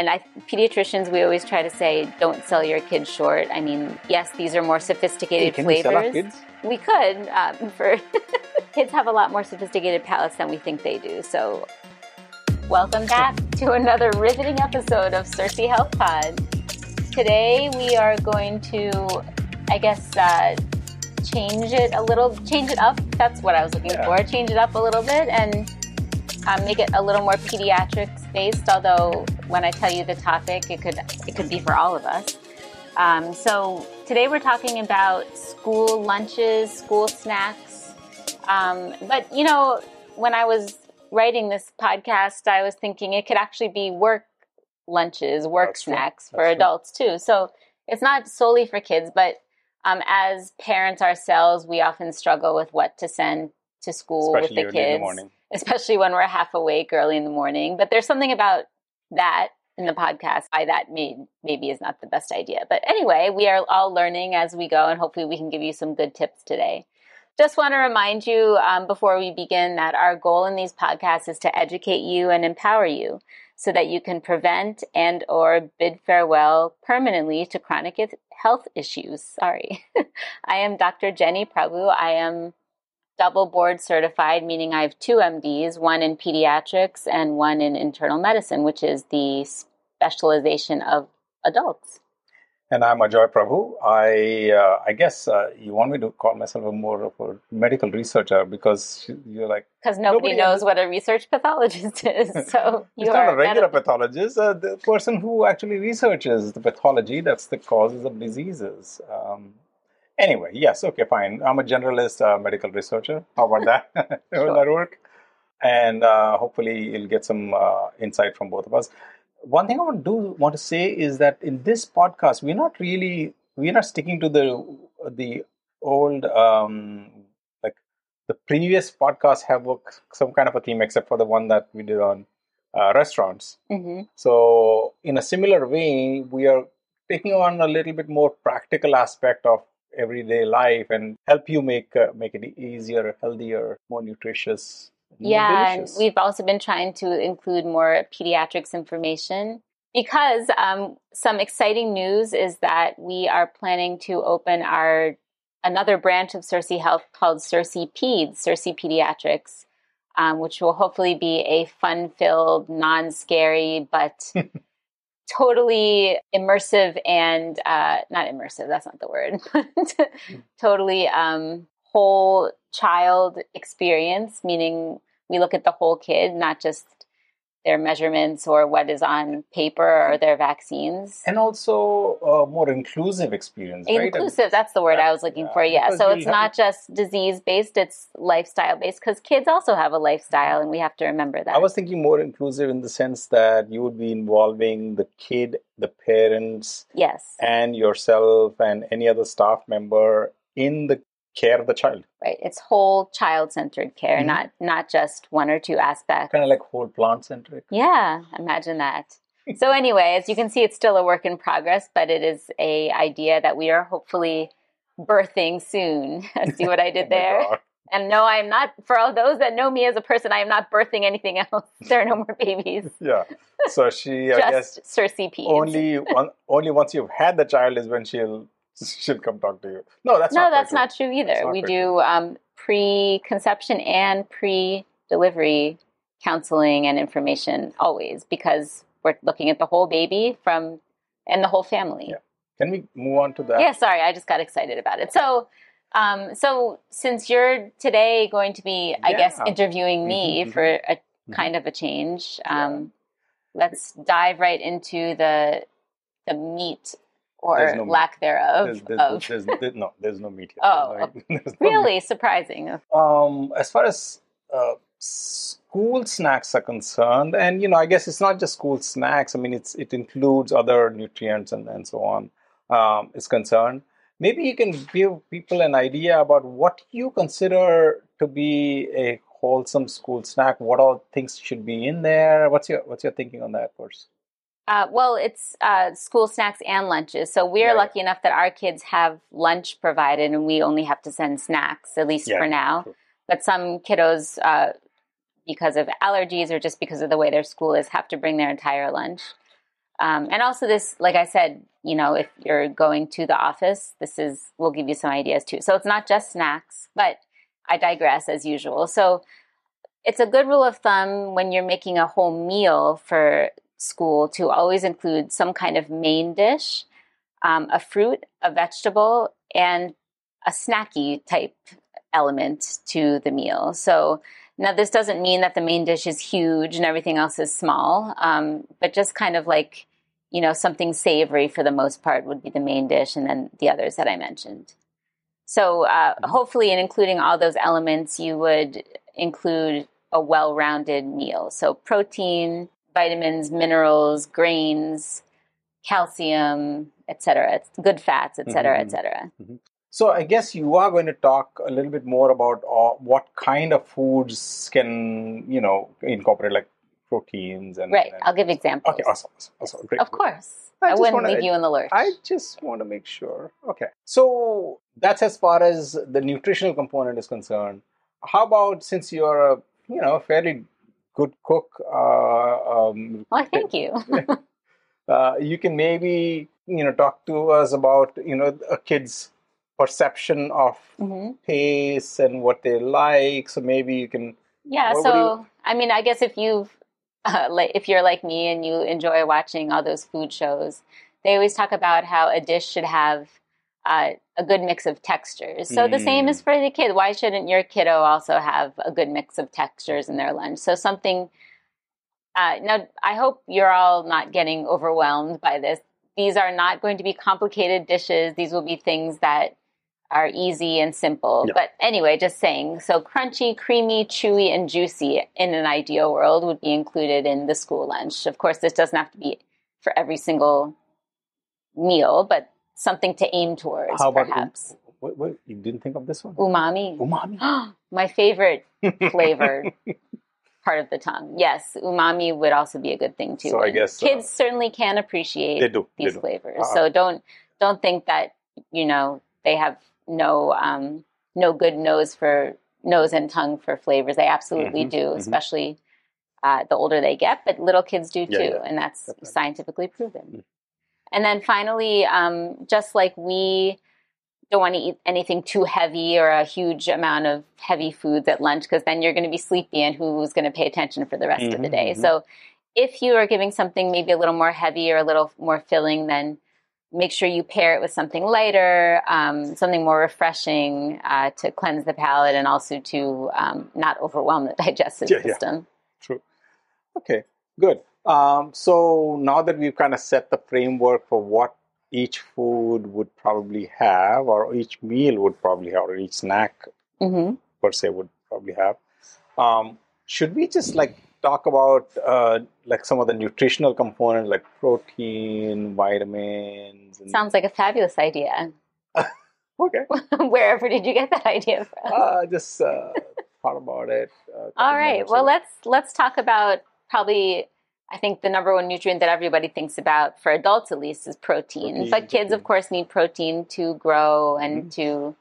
and I, pediatricians, we always try to say, don't sell your kids short. I mean, yes, these are more sophisticated Hey, can flavors. we sell our kids? We could. Um, for kids have a lot more sophisticated palates than we think they do. So, welcome back to another riveting episode of Circee Health Pod. Today we are going to, I guess, uh, change it a little, change it up. That's what I was looking Yeah. for. Change it up a little bit and um, make it a little more pediatrics based. Although when I tell you the topic, it could it could be for all of us. Um, so today we're talking about school lunches, school snacks. Um, but you know, when I was writing this podcast, I was thinking it could actually be work lunches, work That's snacks for adults too. So it's not solely for kids, but um, as parents ourselves, we often struggle with what to send to school Especially with the early in the kids, morning. especially when we're half awake early in the morning. But there's something about that in the podcast why that may, maybe is not the best idea. But anyway, we are all learning as we go, and hopefully we can give you some good tips today. Just want to remind you um, before we begin that our goal in these podcasts is to educate you and empower you so that you can prevent and or bid farewell permanently to chronic health issues. Sorry. I am Dr. Jenny Prabhu. I am double board certified, meaning I have two MDs, one in pediatrics and one in internal medicine, which is the specialization of adults. And I'm Ajoy Prabhu. I uh, I guess uh, you want me to call myself a more of a medical researcher because you're like Because nobody, Nobody knows what a research pathologist is. So you it's are not a regular medical- pathologist, uh, the person who actually researches the pathology that's the causes of diseases. Um, anyway, yes, okay, fine. I'm a generalist uh, medical researcher. How about that? Will Sure. that work? And uh, hopefully, you'll get some uh, insight from both of us. One thing I want to do want to say is that in this podcast, we're not really we're not sticking to the the old um, like the previous podcasts have some kind of a theme, except for the one that we did on uh, restaurants. Mhm. So, in a similar way, we are taking on a little bit more practical aspect of everyday life and help you make uh, make it easier, healthier, more nutritious. more Yeah, and we've also been trying to include more pediatrics information because um, some exciting news is that we are planning to open our another branch of Circee Health called Circee Peds, Circee Pediatrics, um, which will hopefully be a fun-filled, non-scary, but totally immersive and uh, not immersive. That's not the word. but totally um, whole child experience, meaning we look at the whole kid, not just their measurements or what is on paper or their vaccines. and also a more inclusive experience, right? Inclusive, that's the word I was looking Yeah, for. Yeah. because So it's not just disease based, it's lifestyle based because kids also have a lifestyle and we have to remember that. I was thinking more inclusive in the sense that you would be involving the kid, the parents, yes. and yourself and any other staff member in the care of the child. Right. It's whole child centered care, Mhm. not not just one or two aspects. Kind of like whole plant centric. Yeah, imagine that. So anyway, as you can see, it's still a work in progress, but it is a idea that we are hopefully birthing soon. see what I did there? And no, I'm not. For all those that know me as a person, I am not birthing anything else. There are no more babies. Yeah. So she, I guess, Just Circee Peds. only one, only once you've had the child is when she'll she'll come talk to you. No, that's no, not that's not true either. Not we do um, pre-conception and pre-delivery counseling and information always because we're looking at the whole baby from and the whole family. Yeah. Can we move on to that? Yeah, sorry, I just got excited about it. So, um, so since you're today going to be, I guess, interviewing me Mhm, for a Mhm. kind of a change, um, let's dive right into the the meat or no lack thereof There's, there's, of there's, no, there's no meat here. Oh, no- there's no really surprising. um, as far as uh, school snacks are concerned, and you know, I guess it's not just school snacks. I mean, it's it includes other nutrients and, and so on. Um, is concerned. Maybe you can give people an idea about what you consider to be a wholesome school snack. What all things should be in there? What's your what's your thinking on that first? Uh, well, it's uh, school snacks and lunches. So we're Yeah, yeah. lucky enough that our kids have lunch provided, and we only have to send snacks, at least Yeah, for now. But some kiddos, uh, because of allergies or just because of the way their school is, have to bring their entire lunch. Um, and also, this, like I said, you know, if you're going to the office, this is, we'll give you some ideas too. So it's not just snacks, but I digress as usual. So it's a good rule of thumb when you're making a whole meal for school to always include some kind of main dish, um, a fruit, a vegetable, and a snacky type element to the meal. So now this doesn't mean that the main dish is huge and everything else is small, um, but just kind of like you know something savory for the most part would be the main dish, and then the others that I mentioned. So uh, mm-hmm. hopefully, in including all those elements, you would include a well-rounded meal. So protein, vitamins, minerals, grains, calcium, etc. Good fats, etc., mm-hmm. etc. Mm-hmm. So I guess you are going to talk a little bit more about uh, what kind of foods can you know incorporate like proteins and right. And, I'll give examples. Okay, awesome, awesome, awesome. great. Of course. I, I wouldn't wanna, leave you in the lurch. I just want to make sure. Okay, so that's as far as the nutritional component is concerned. How about since you're a you know fairly good cook? Uh, um, well, thank you. uh, you can maybe you know talk to us about you know a kid's perception of mm-hmm. taste and what they like. So maybe you can. Yeah. So you... I mean, I guess if you've uh, like if you're like me and you enjoy watching all those food shows, they always talk about how a dish should have uh, a good mix of textures. So mm. the same is mm. for the kid. Why shouldn't your kiddo also have a good mix of textures in their lunch? So something. Uh, now, I hope you're all not getting overwhelmed by this. These are not going to be complicated dishes. These will be things that are easy and simple. But anyway, just saying. So crunchy, creamy, chewy, and juicy in an ideal world would be included in the school lunch. Of course, this doesn't have to be for every single meal, but something to aim towards, How perhaps. About, what, what, you didn't think of this one? Umami. Umami. My favorite flavor part of the tongue. Yes, umami would also be a good thing too. So I guess uh, kids uh, certainly can appreciate they do, these they do. flavors. Uh, so don't don't think that you know they have no um, no good nose for nose and tongue for flavors. They absolutely mm-hmm, do, mm-hmm. especially uh, the older they get. But little kids do too, yeah, and that's Definitely. scientifically proven. Mm-hmm. And then finally, um, just like we don't want to eat anything too heavy or a huge amount of heavy foods at lunch because then you're going to be sleepy and who's going to pay attention for the rest of the mm-hmm, day. Mm-hmm. So if you are giving something maybe a little more heavy or a little more filling, then make sure you pair it with something lighter, um, something more refreshing uh, to cleanse the palate and also to um, not overwhelm the digestive yeah, system. Yeah. True. Okay, good. Um, so now that we've kind of set the framework for what each food would probably have, or each meal would probably have, or each snack mm-hmm. per se would probably have, um, should we just like talk about uh, like some of the nutritional components like protein, vitamins. And... Sounds like a fabulous idea. okay. Wherever did you get that idea from? Uh, just uh, thought about it. Uh, All right. Well, let's let's talk about probably. I think the number one nutrient that everybody thinks about for adults, at least, is protein. protein but kids, protein. of course, need protein to grow and mm-hmm. to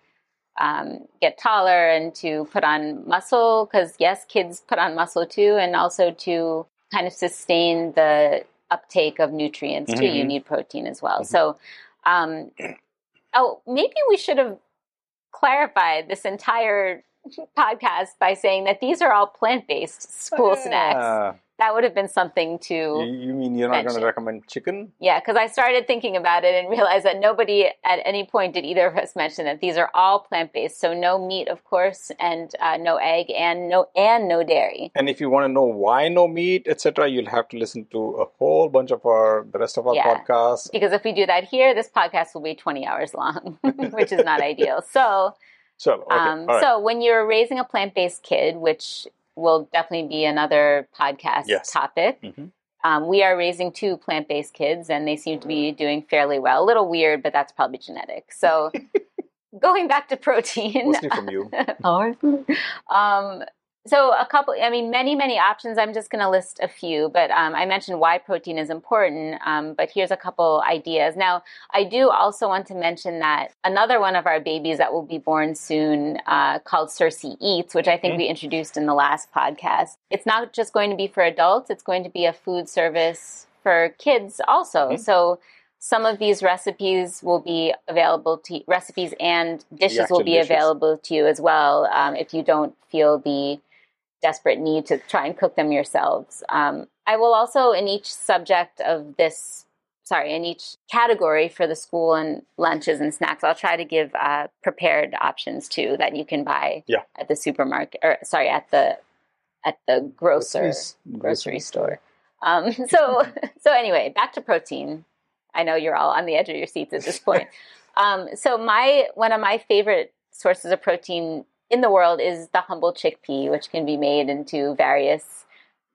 um, get taller and to put on muscle because yes kids put on muscle too and also to kind of sustain the uptake of nutrients too mm-hmm. you need protein as well mm-hmm. so um, oh maybe we should have clarified this entire podcast by saying that these are all plant-based school yeah. snacks that would have been something to. You mean you're not going to recommend chicken? Yeah, because I started thinking about it and realized that nobody at any point did either of us mention that these are all plant based. So no meat, of course, and uh, no egg, and no and no dairy. And if you want to know why no meat, etc., you'll have to listen to a whole bunch of our the rest of our yeah, podcasts. Because if we do that here, this podcast will be 20 hours long, which is not ideal. So. So, okay. um, right. so when you're raising a plant-based kid, which will definitely be another podcast yes. topic. Mm-hmm. Um, we are raising two plant based kids, and they seem to be doing fairly well. A little weird, but that's probably genetic. So, going back to protein. Mostly from you. um, so a couple i mean many many options i'm just going to list a few but um, i mentioned why protein is important um, but here's a couple ideas now i do also want to mention that another one of our babies that will be born soon uh, called Circee eats which i think mm-hmm. we introduced in the last podcast it's not just going to be for adults it's going to be a food service for kids also. Mhm. So some of these recipes will be available to recipes and dishes will be dishes. available to you as well um, if you don't feel the desperate need to try and cook them yourselves. Um, I will also, in each subject of this, sorry, in each category for the school and lunches and snacks, I'll try to give uh, prepared options too that you can buy Yeah. at the supermarket or sorry at the at the grocer grocery store. Um, so so anyway, back to protein. I know you're all on the edge of your seats at this point. um, so my one of my favorite sources of protein in the world is the humble chickpea, which can be made into various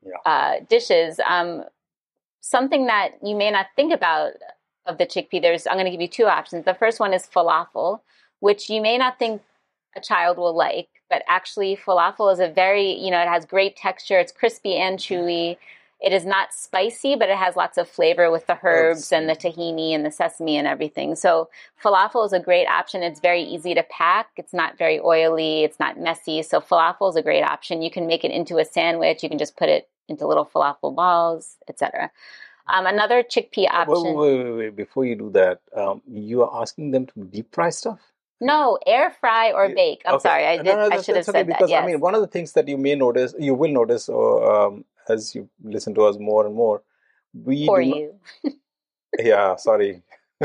Yeah. uh, dishes. Um, something that you may not think about of the chickpea. There's I'm going to give you two options. The first one is falafel, which you may not think a child will like, but actually falafel is a very you know it has great texture. It's crispy and chewy. It is not spicy, but it has lots of flavor with the herbs and the tahini and the sesame and everything. So falafel is a great option. It's very easy to pack. It's not very oily. It's not messy. So falafel is a great option. You can make it into a sandwich. You can just put it into little falafel balls, etc. Um, another chickpea option. wait, wait, wait. Before you do that, um, you are asking them to deep fry stuff. No, air fry or bake. I'm Okay. sorry, I No, did. no, I that's- should have okay, said because that. Yes. I mean, one of the things that you may notice, you will notice, or um, as you listen to us more and more, we for do not- yeah, sorry,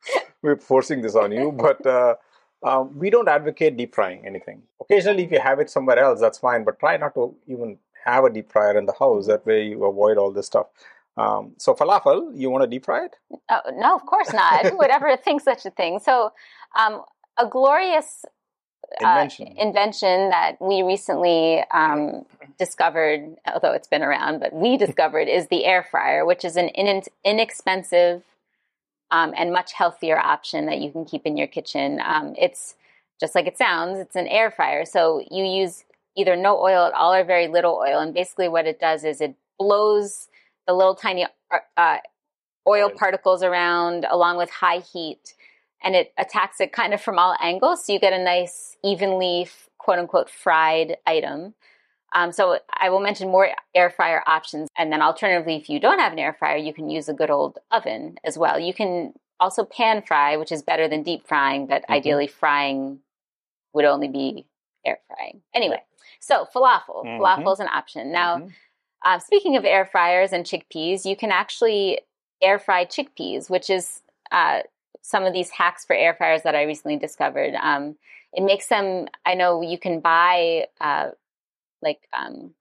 we're forcing this on you, but uh, um, we don't advocate deep frying anything. Occasionally, if you have it somewhere else, that's fine, but try not to even have a deep fryer in the house. That way, you avoid all this stuff. Um, so falafel, you want to deep fry it? Oh, no, of course not. Who would ever think such a thing? So, um, a glorious uh, Invention. invention that we recently um, discovered, although it's been around, but we discovered is the air fryer, which is an in- inexpensive um, and much healthier option that you can keep in your kitchen. Um, it's just like it sounds, it's an air fryer. So you use either no oil at all or very little oil. And basically, what it does is it blows the little tiny uh, oil Oil. particles around along with high heat and it attacks it kind of from all angles. So you get a nice evenly quote unquote fried item. Um, so i will mention more air fryer options and then alternatively if you don't have an air fryer you can use a good old oven as well. You can also pan fry which is better than deep frying but Mhm. ideally frying would only be air frying. Anyway so falafel. Mhm. falafel is an option. Now Mhm. uh, speaking of air fryers and chickpeas, you can actually air fry chickpeas, which is uh, some of these hacks for air fryers that I recently discovered. Um, it makes them. I know you can buy uh, like um,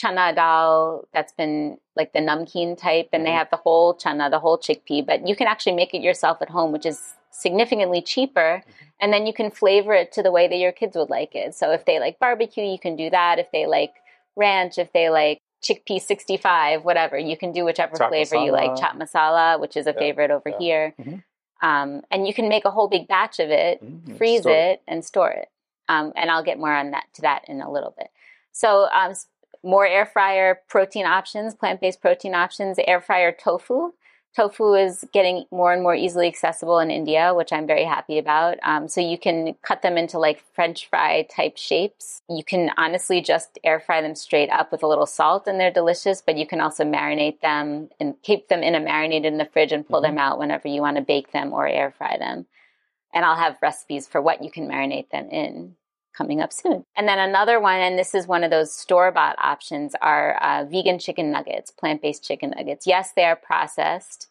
chana dal that's been like the namkeen type, and they Mhm. have the whole chana, the whole chickpea. But you can actually make it yourself at home, which is significantly cheaper. And then you can flavor it to the way that your kids would like it. So if they like barbecue, you can do that. If they like ranch, if they like chickpea 65, whatever, you can do whichever Chaat flavor you like. masala. Chaat masala, which is a Yeah, favorite over yeah. here. Mhm. Um, and you can make a whole big batch of it, Mhm. freeze Store it, and store it. Um, and I'll get more on that to that in a little bit. So um, more air fryer protein options, plant based protein options, air fryer tofu. Tofu is getting more and more easily accessible in India, which I'm very happy about. Um, so you can cut them into like French fry type shapes. You can honestly just air fry them straight up with a little salt, and they're delicious. But you can also marinate them and keep them in a marinade in the fridge and pull Mhm. them out whenever you want to bake them or air fry them. And I'll have recipes for what you can marinate them in coming up soon. And then another one, and this is one of those store bought options, are uh, vegan chicken nuggets, plant based chicken nuggets. Yes, they are processed.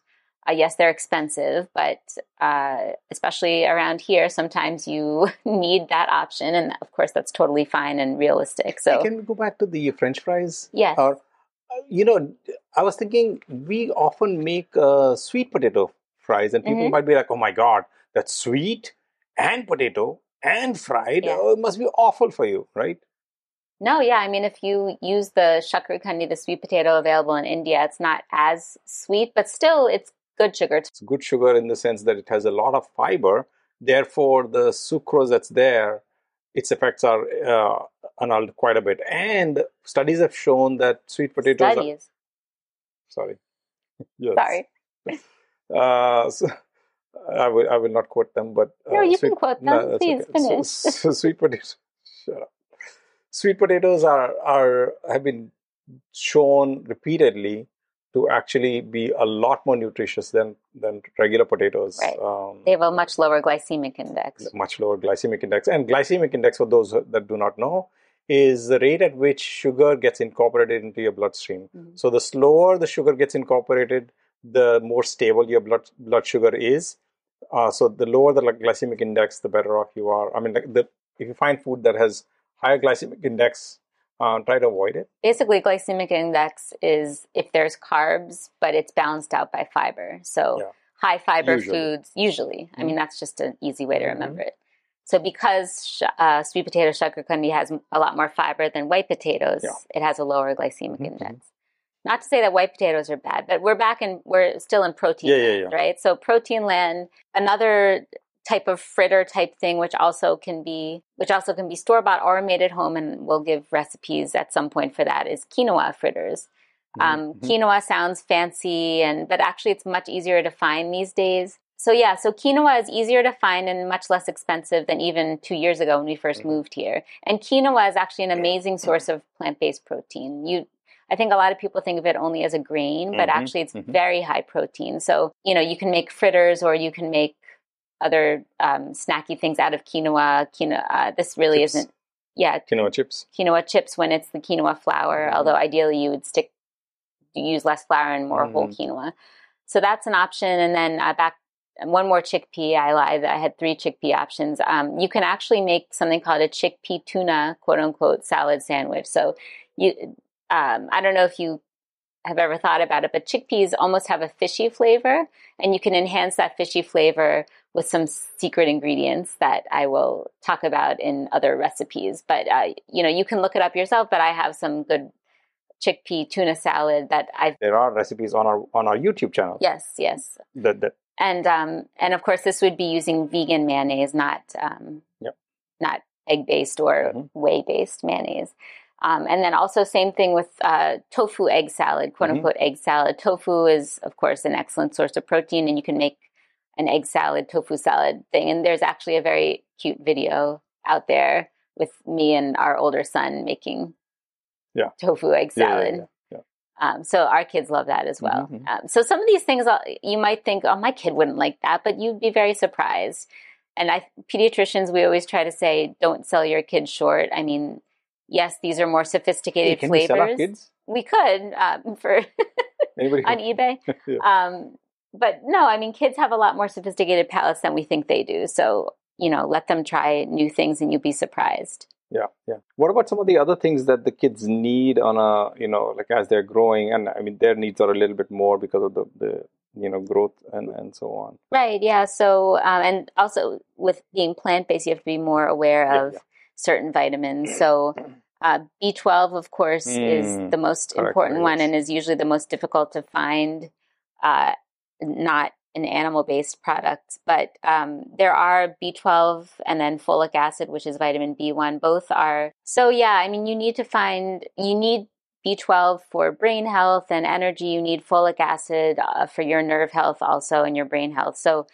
Uh, yes, they're expensive, but uh, especially around here, sometimes you need that option. And of course, that's totally fine and realistic. So, can we go back to the French fries? yes. Or, uh, you know, I was thinking we often make uh, sweet potato fries, and people Mhm. might be like, "Oh my god, that's sweet and potato and fried. Yeah. Oh, it must be awful for you, right?" No, yeah. I mean, if you use the shakar kandi, the sweet potato available in India, it's not as sweet, but still, it's good sugar. It's good sugar in the sense that it has a lot of fiber. Therefore, the sucrose that's there, its effects are uh, annulled quite a bit. And studies have shown that sweet potatoes. Are, Studies. sorry. yes. Sorry. Uh, so, I will. I will not quote them, but uh, No, you sweet, can quote them. no, Please okay. So- finish. So, sweet potatoes. Shut up. Sweet potatoes are are have been shown repeatedly to actually be a lot more nutritious than than regular potatoes. Right. Um, They have a much lower glycemic index. much lower glycemic index. And glycemic index, for those that do not know, is the rate at which sugar gets incorporated into your bloodstream. Mhm. So the slower the sugar gets incorporated, the more stable your blood blood sugar is. Uh, so the lower the glycemic index, the better off you are. I mean, like the, if you find food that has higher glycemic index, uh, try to avoid it. Basically, glycemic index is if there's carbs, but it's balanced out by fiber. So Yeah. high fiber Usually. foods, usually. I mean, that's just an easy way to Mhm. remember it. So because sh- uh, sweet potato shakarkandi has a lot more fiber than white potatoes, Yeah. it has a lower glycemic Mhm, index. Not to say that white potatoes are bad, but we're back in we're still in protein Yeah, yeah, land, yeah. right? So protein land, another type of fritter type thing which also can be which also can be store bought or made at home and we'll give recipes at some point for that is quinoa fritters. Um, Mhm. Quinoa sounds fancy, and but actually, it's much easier to find these days. So yeah, so quinoa is easier to find and much less expensive than even two years ago when we 1st Mhm. moved here. And quinoa is actually an amazing source of plant-based protein. You, I think a lot of people think of it only as a grain, but Mhm, actually, it's mhm. very high protein. So you know, you can make fritters or you can make other um, snacky things out of quinoa. Quinoa. Uh, this really Chips. isn't. Yeah, Quinoa chips. quinoa chips when it's the quinoa flour, Mhm. although ideally you would stick use less flour and more whole Mhm. quinoa. So that's an option. And then uh, back one more chickpea. I lied. I had three chickpea options. Um, you can actually make something called a chickpea tuna quote unquote salad sandwich. So you, um, I don't know if you have ever thought about it, but chickpeas almost have a fishy flavor, and you can enhance that fishy flavor with some secret ingredients that I will talk about in other recipes. But uh, you know, you can look it up yourself. But I have some good chickpea tuna salad that I've There are recipes on our on our YouTube channel. yes, yes, That, that and um, and of course this would be using vegan mayonnaise, not um, Yep. not egg based or Mhm. whey based mayonnaise. Um, and then also same thing with uh, tofu egg salad, quote Mhm. unquote egg salad. Tofu is of course an excellent source of protein, and you can make an egg salad, tofu salad thing. And there's actually a very cute video out there with me and our older son making Yeah. tofu egg salad. yeah, yeah. Um, so our kids love that as well. Mhm, Um, so some of these things uh, you might think, oh, my kid wouldn't like that, but you'd be very surprised. And I, pediatricians, we always try to say, don't sell your kids short. I mean, yes, these are more Hey, sophisticated we our flavors. kids? We could um, for Anybody? on eBay. Yeah. But no, I mean, kids have a lot more sophisticated palates than we think they do. So you know, let them try new things, and you'll be surprised. Yeah, yeah. What about some of the other things that the kids need on a, you know, like as they're growing? And I mean, their needs are a little bit more because of the, the you know, growth and, and so on. Right. Yeah. So, um, and also with being plant based, you have to be more aware of yeah. certain vitamins. So, uh, B12, of course, is Mm, the most correct, important one and is usually the most difficult to find, uh, not an animal based product. But um, there are B12 and then folic acid, which is vitamin B1. Both are. So, yeah, I mean, you need to find, you need B12 for brain health and energy. You need folic acid uh, for your nerve health also and your brain health. So,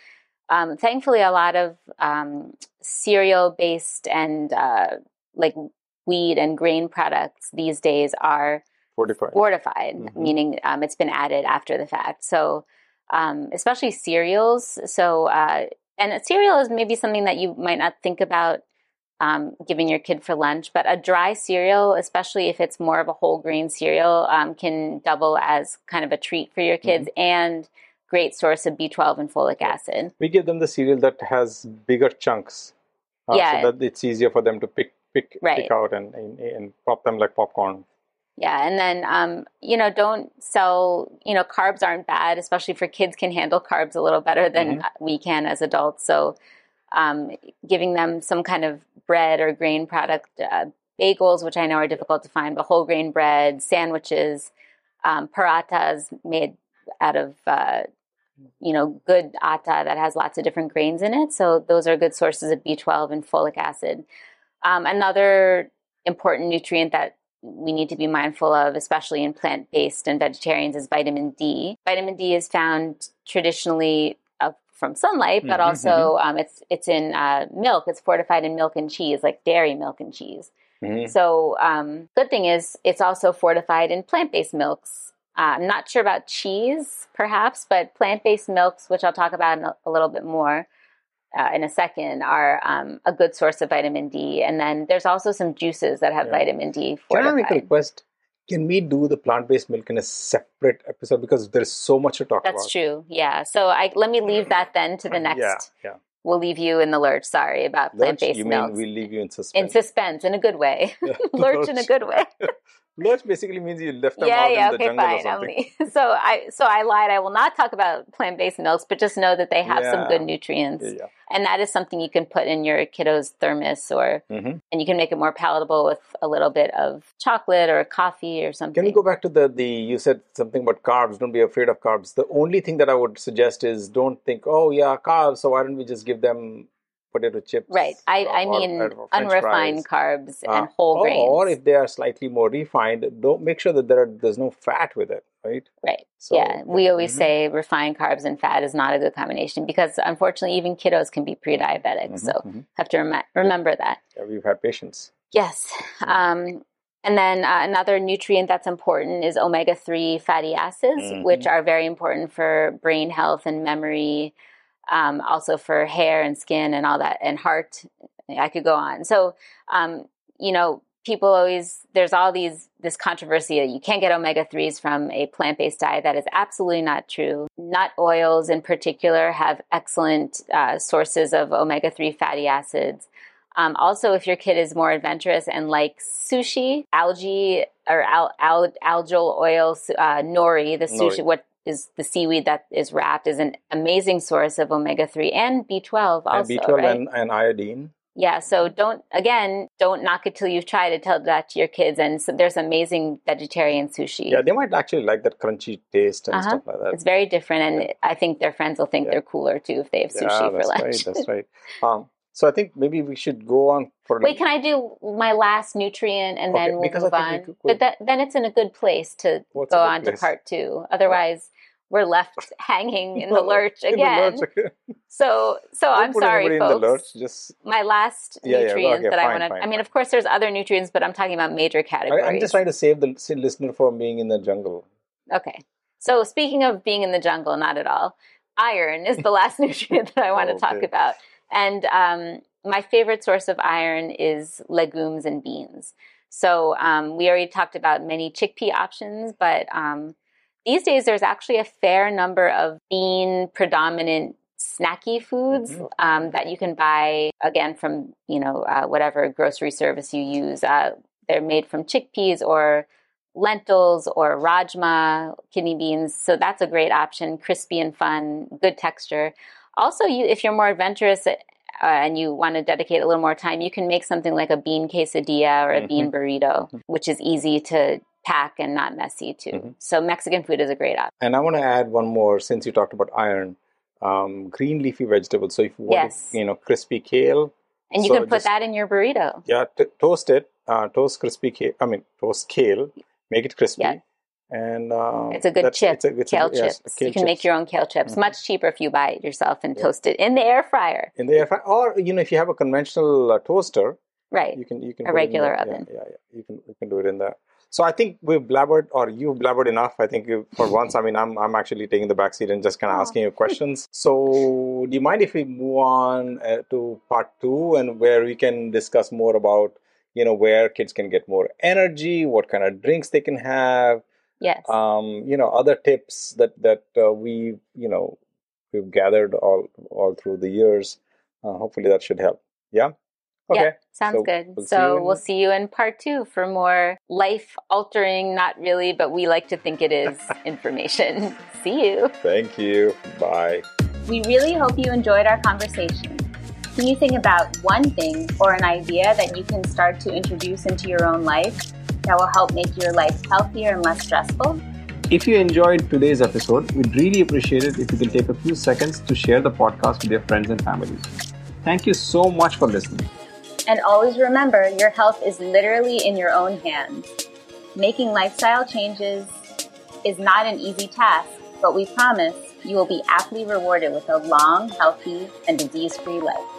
um, thankfully, a lot of um, cereal based and uh, like wheat and grain products these days are Fortified. fortified, Mhm. meaning um, it's been added after the fact. So, um, especially cereals. So, uh, and a cereal is maybe something that you might not think about um, giving your kid for lunch, but a dry cereal, especially if it's more of a whole grain cereal, um, can double as kind of a treat for your kids and great source of B12 and folic acid. we give them the cereal that has bigger chunks, uh, Yeah. so that it's easier for them to pick pick Right. pick out and, and and pop them like popcorn. Yeah, and then um, you know, don't sell. You know, carbs aren't bad, especially for kids can handle carbs a little better than we can as adults. So, um, giving them some kind of bread or grain product, uh, bagels, which I know are difficult to find, but whole grain bread, sandwiches, um, paratas made out of uh, you know good atta that has lots of different grains in it. So those are good sources of B12 and folic acid. Um, another important nutrient that we need to be mindful of, especially in plant based and vegetarians, is vitamin D. Vitamin D is found traditionally uh, from sunlight, but Mhm, also um, it's it's in uh, milk. It's fortified in milk and cheese, like dairy milk and cheese. Mhm. So, um, good thing is it's also fortified in plant based milks Uh, I'm not sure about cheese, perhaps, but plant based milks, which I'll talk about a, a, little bit more uh, in a second, are um, a good source of vitamin D. And then there's also some juices that have yeah. vitamin D. Fortified. Can I make a request? Can we do the plant based milk in a separate episode because there's so much to talk That's about? That's true. Yeah. So I let me leave that then to the next. Yeah. Yeah we'll leave you in the lurch. Sorry about plant based milk. You mean we leave you in suspense? In suspense, in a good way. Yeah. lurch, lurch in a good way. Lurch basically means you left them yeah, out yeah, in the jungle fine. or something. so I so I lied. I will not talk about plant based milks, but just know that they have yeah. some good nutrients. Yeah, and that is something you can put in your kiddo's thermos or mm-hmm. and you can make it more palatable with a little bit of chocolate or coffee or something. Can we go back to the the you said something about carbs, don't be afraid of carbs. The only thing that I would suggest is don't think, "Oh yeah, carbs, so why don't we just give them potato chips. Right. I, I mean unrefined fries. carbs uh, and whole or, grains. Or if they are slightly more refined, don't make sure that there are, there's no fat with it, right? Right. So, yeah. We always mm-hmm. say refined carbs and fat is not a good combination because unfortunately even kiddos can be pre-diabetic. Mm-hmm, so mm-hmm. have to rem- remember that. Yeah, we've had patients. Yes. Um, and then uh, another nutrient that's important is omega 3 fatty acids, mm-hmm. which are very important for brain health and memory um, also for hair and skin and all that, and heart. I could go on. So, um, you know, people always there's all these this controversy that you can't get omega 3s from a plant-based diet that is absolutely not true nut oils in particular have excellent uh, sources of omega-3 fatty acids um, also if your kid is more adventurous and likes sushi algae or al- al- algal oil uh, nori the sushi nori. what is the seaweed that is wrapped is an amazing source of omega 3 and B12 also. And B12 right? and, and, iodine. Yeah, so don't, again, don't knock it till you've tried it. Tell that to your kids. And so there's amazing vegetarian sushi. Yeah, they might actually like that crunchy taste and uh-huh. stuff like that. It's very different. And yeah. I think their friends will think yeah. they're cooler too if they have sushi yeah, for lunch. That's right, that's right. Um, so I think maybe we should go on for. Wait, can I do my last nutrient and okay, then we'll move on? Could, but that, then it's in a good place to go on place? to part two. Otherwise, we're left hanging in the lurch again. The lurch again. So, so I'm sorry, folks. Lurch, just... My last yeah, nutrients yeah, okay, that fine, I want to. I mean, of course, there's other nutrients, but I'm talking about major categories. I, am just trying to save the listener from being in the jungle. Okay. So, speaking of being in the jungle, not at all. Iron is the last nutrient that I want to talk about, and um, my favorite source of iron is legumes and beans. So um, we already talked about many chickpea options, but um, these days, there's actually a fair number of bean predominant snacky foods mm-hmm. um, that you can buy again from you know uh, whatever grocery service you use. Uh, they're made from chickpeas or lentils or rajma, kidney beans. So that's a great option, crispy and fun, good texture. Also, you if you're more adventurous uh, and you want to dedicate a little more time, you can make something like a bean quesadilla or a mm-hmm. bean burrito, mm-hmm. which is easy to pack and not messy too. Mm-hmm. So Mexican food is a great option. And I want to add one more since you talked about iron. Um, green leafy vegetables. So if you want, yes. you know, crispy kale, and you so can put just, that in your burrito. Yeah, t- toast it. Uh, toast crispy kale. I mean, toast kale. Make it crispy. Yeah. And um, it's a good chip. It's a, it's kale a, chips. Yes, kale you can chips. make your own kale chips. Mm-hmm. Much cheaper if you buy it yourself and yeah. toast it in the air fryer. In the air fryer, or you know, if you have a conventional uh, toaster, right? You can you can a regular oven. Yeah, yeah, yeah, You can you can do it in there. So I think we've blabbered, or you've blabbered enough. I think for once, I mean, I'm I'm actually taking the back seat and just kind of asking you questions. So, do you mind if we move on uh, to part two, and where we can discuss more about, you know, where kids can get more energy, what kind of drinks they can have, yes, um, you know, other tips that that uh, we, you know, we've gathered all all through the years. Uh, hopefully, that should help. Yeah. Okay. Yep, sounds so good. We'll so we'll see you in part two for more life altering, not really, but we like to think it is information. see you. Thank you. Bye. We really hope you enjoyed our conversation. Can you think about one thing or an idea that you can start to introduce into your own life that will help make your life healthier and less stressful? If you enjoyed today's episode, we'd really appreciate it if you can take a few seconds to share the podcast with your friends and families. Thank you so much for listening. And always remember, your health is literally in your own hands. Making lifestyle changes is not an easy task, but we promise you will be aptly rewarded with a long, healthy, and disease free life.